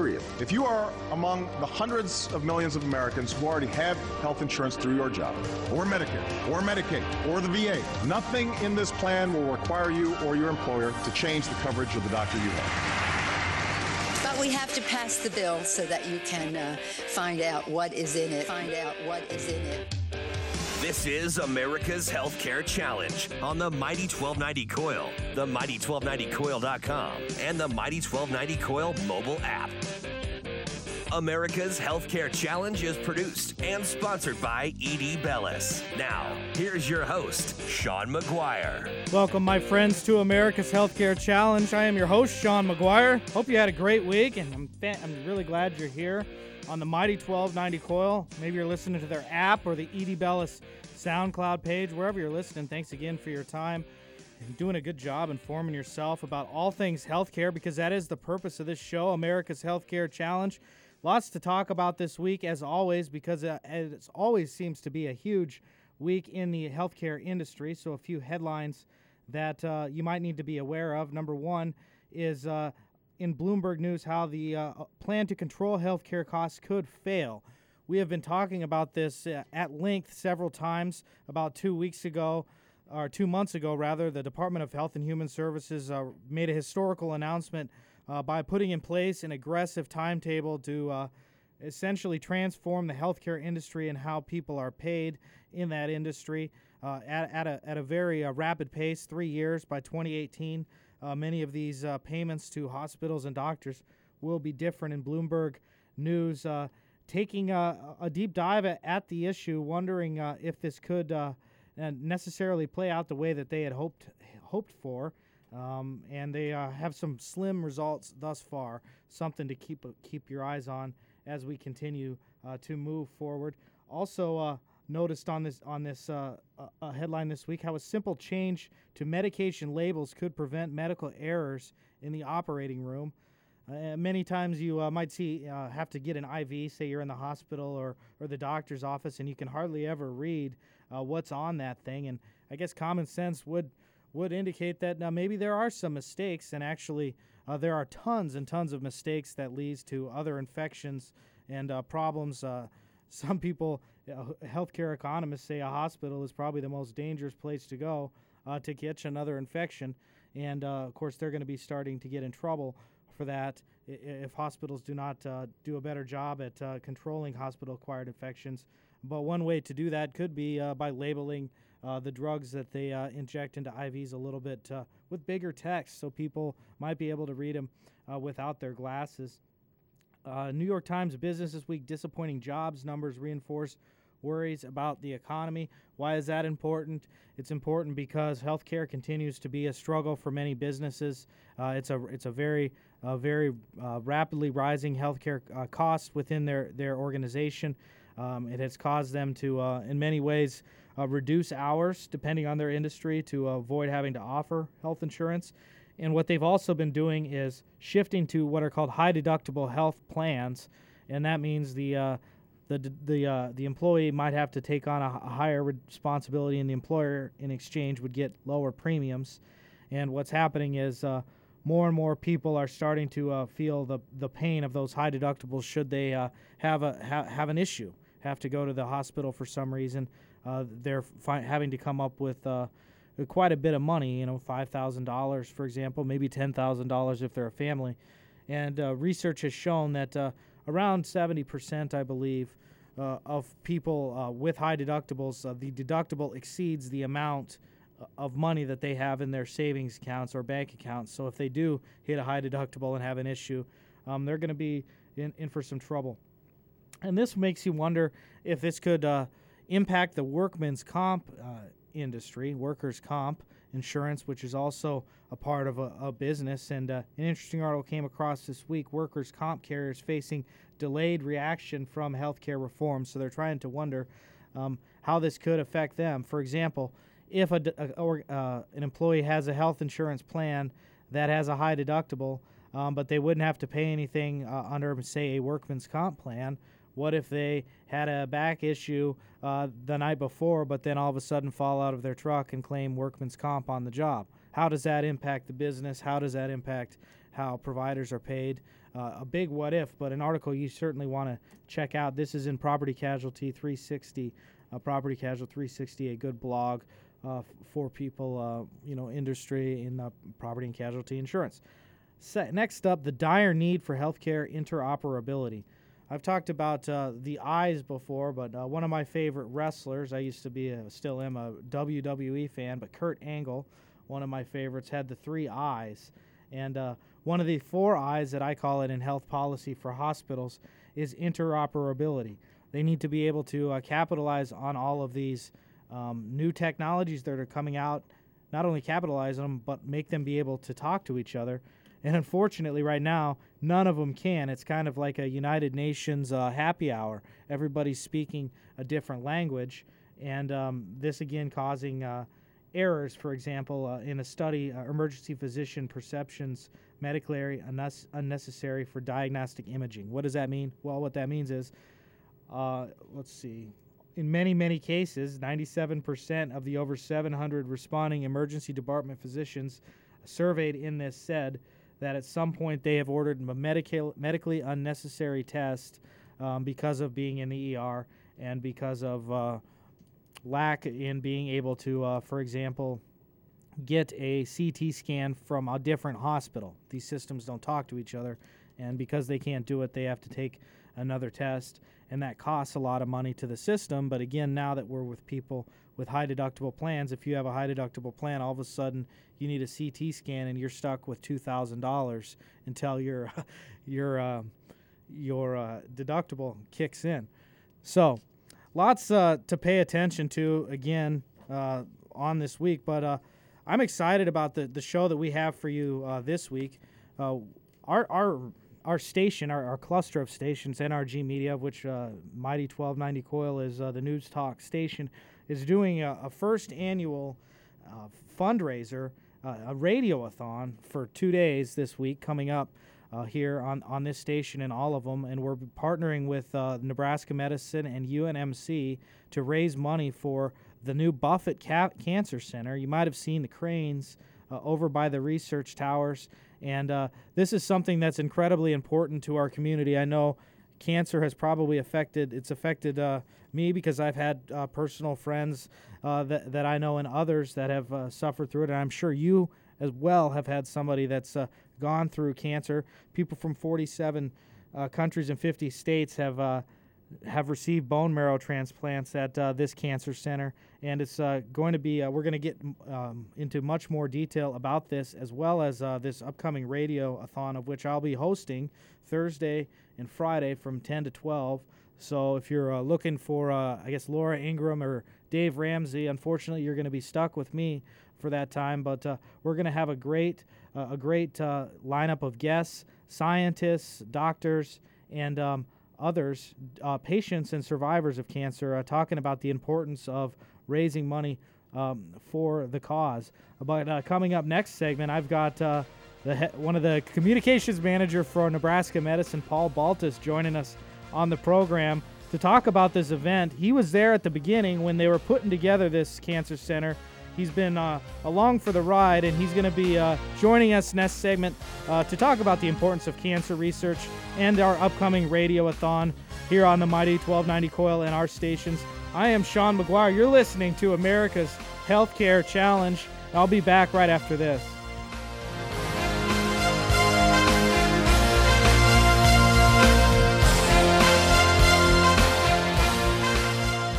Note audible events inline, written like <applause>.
period. If you are among the hundreds of millions of Americans who already have health insurance through your job, or Medicare, or Medicaid, or the VA, nothing in this plan will require you or your employer to change the coverage of the doctor you have. But we have to pass the bill so that you can uh, find out what is in it. Find out what is in it. This is America's Healthcare Challenge on the Mighty 1290 KOIL, the Mighty1290KOIL.com, and the Mighty 1290 KOIL mobile app. America's Healthcare Challenge is produced and sponsored by ED Bellis. Now, here's your host, Sean McGuire. Welcome, my friends, to America's Healthcare Challenge. I am your host, Sean McGuire. Hope you had a great week, and I'm, fa- I'm really glad you're here on the Mighty 1290 KOIL. Maybe you're listening to their app or the ED Bellis SoundCloud page, wherever you're listening. Thanks again for your time and doing a good job informing yourself about all things healthcare because that is the purpose of this show, America's Healthcare Challenge. Lots to talk about this week, as always, because uh, it always seems to be a huge week in the healthcare industry. So, a few headlines that uh, you might need to be aware of. Number one is uh, in Bloomberg News how the uh, plan to control healthcare costs could fail. We have been talking about this uh, at length several times. About two weeks ago, or two months ago, rather, the Department of Health and Human Services uh, made a historical announcement uh, by putting in place an aggressive timetable to uh, essentially transform the healthcare industry and how people are paid in that industry uh, at, at, a, at a very uh, rapid pace, three years by 2018. Uh, many of these uh, payments to hospitals and doctors will be different. In Bloomberg News, taking a, a, deep dive at, at the issue, wondering if this could necessarily play out the way that they had hoped hoped for. Um, and they uh, have some slim results thus far. Something to keep keep your eyes on as we continue uh, to move forward. Also, uh, noticed on this on this uh, headline this week how a simple change to medication labels could prevent medical errors in the operating room. Uh, many times you uh, might see have to get an IV, say you're in the hospital or or the doctor's office, and you can hardly ever read what's on that thing. And I guess common sense would would indicate that now maybe there are some mistakes, and actually uh, there are tons and tons of mistakes that leads to other infections and uh, problems. Uh, <laughs> some people, uh, healthcare economists, say a hospital is probably the most dangerous place to go uh, to catch another infection, and uh, of course they're going to be starting to get in trouble for that if hospitals do not do a better job at controlling hospital-acquired infections. But one way to do that could be by labeling uh, the drugs that they uh, inject into IVs a little bit uh, with bigger text so people might be able to read them uh, without their glasses. Uh, New York Times Business this week disappointing jobs numbers reinforce worries about the economy. Why is that important? It's important because healthcare continues to be a struggle for many businesses. Uh, it's a it's a very very rapidly rising healthcare cost within their their organization. Um, it has caused them to, in many ways, uh, reduce hours depending on their industry to avoid having to offer health insurance. And what they've also been doing is shifting to what are called high deductible health plans, and that means the uh, the the uh, the employee might have to take on a, a, higher responsibility, and the employer in exchange would get lower premiums. And what's happening is uh, more and more people are starting to uh, feel the the pain of those high deductibles should they uh, have a ha- have an issue, have to go to the hospital for some reason uh, they're fi- having to come up with uh, quite a bit of money, you know, $5,000, for example, maybe $10,000 if they're a family. And uh, research has shown that uh, around 70%, I believe, uh, of people uh, with high deductibles, the deductible exceeds the amount of money that they have in their savings accounts or bank accounts. So if they do hit a high deductible and have an issue, um, they're going to be in, in for some trouble. And this makes you wonder if this could impact the workman's comp uh, industry, workers' comp insurance, which is also a part of a, a business. And uh, an interesting article came across this week workers' comp carriers facing delayed reaction from healthcare reform. So they're trying to wonder um, how this could affect them. For example, if a, a or, uh, an employee has a health insurance plan that has a high deductible, um, but they wouldn't have to pay anything uh, under, say, a workman's comp plan. What if they had a back issue uh, the night before, but then all of a sudden fall out of their truck and claim workman's comp on the job? How does that impact the business? How does that impact how providers are paid? uh, a big what if, but an article you certainly want to check out. This is in Property Casualty 360, uh, Property Casualty 360, a good blog uh, for people, uh, you know, industry in uh, property and casualty insurance. next up, the dire need for healthcare interoperability. I've talked about uh, the eyes before, but uh, one of my favorite wrestlers, I used to be, a, still am a WWE fan, but Kurt Angle, one of my favorites, had the three eyes. And uh, one of the four eyes that I call it in health policy for hospitals is interoperability. They need to be able to uh, capitalize on all of these um, new technologies that are coming out, not only capitalize on them, but make them be able to talk to each other and unfortunately, right now, none of them can. It's kind of like a United Nations uh, happy hour. Everybody's speaking a different language. And um, this again causing uh, errors. For example, uh, in a study, uh, emergency physician perceptions medically unnecessary for diagnostic imaging. What does that mean? Well, what that means is, uh, let's see, in many, many cases, 97% of the over 700 responding emergency department physicians surveyed in this said that at some point they have ordered a medical, medically unnecessary test um, because of being in the ER and because of uh, lack in being able to, uh, for example, get a CT scan from a different hospital. These systems don't talk to each other, and because they can't do it, they have to take another test, and that costs a lot of money to the system. But again, now that we're with people with high deductible plans, if you have a high deductible plan, all of a sudden you need a CT scan and you're stuck with two thousand dollars until your <laughs> your uh, your uh, deductible kicks in. So, lots uh, to pay attention to again uh, on this week, but uh, I'm excited about the the show that we have for you uh, this week. our our our station, our, our cluster of stations, NRG Media, of which Mighty 1290 KOIL is the news talk station, is doing a, a first annual fundraiser uh, a radioathon for two days this week coming up uh, here on, on this station and all of them. And we're partnering with uh, Nebraska Medicine and UNMC to raise money for the new Buffett Ca- Cancer Center. You might have seen the cranes uh, over by the research towers. And uh, this is something that's incredibly important to our community. I know cancer has probably affected it's affected uh, me because I've had uh, personal friends uh, that that I know and others that have uh, suffered through it, and I'm sure you as well have had somebody that's uh, gone through cancer. People from 47 uh, countries and 50 states have have received bone marrow transplants at this cancer center, and it's going to be we're going to get um, into much more detail about this as well as this upcoming radio-a-thon of which I'll be hosting Thursday and Friday from 10 to 12. So if you're uh, looking for, uh, I guess, Laura Ingraham or Dave Ramsey, unfortunately, you're going to be stuck with me for that time. But uh, we're going to have a great, uh, a great uh, lineup of guests, scientists, doctors, and um, others, uh, patients and survivors of cancer, talking about the importance of raising money um, for the cause. But coming up next segment, I've got the one of the communications manager for Nebraska Medicine, Paul Baltus, joining us on the program to talk about this event. He was there at the beginning when they were putting together this cancer center. He's been uh, along for the ride, and he's going to be uh, joining us next segment uh, to talk about the importance of cancer research and our upcoming radioathon here on the Mighty 1290 KOIL and our stations. I am Sean McGuire. You're listening to America's Healthcare Challenge. I'll be back right after this.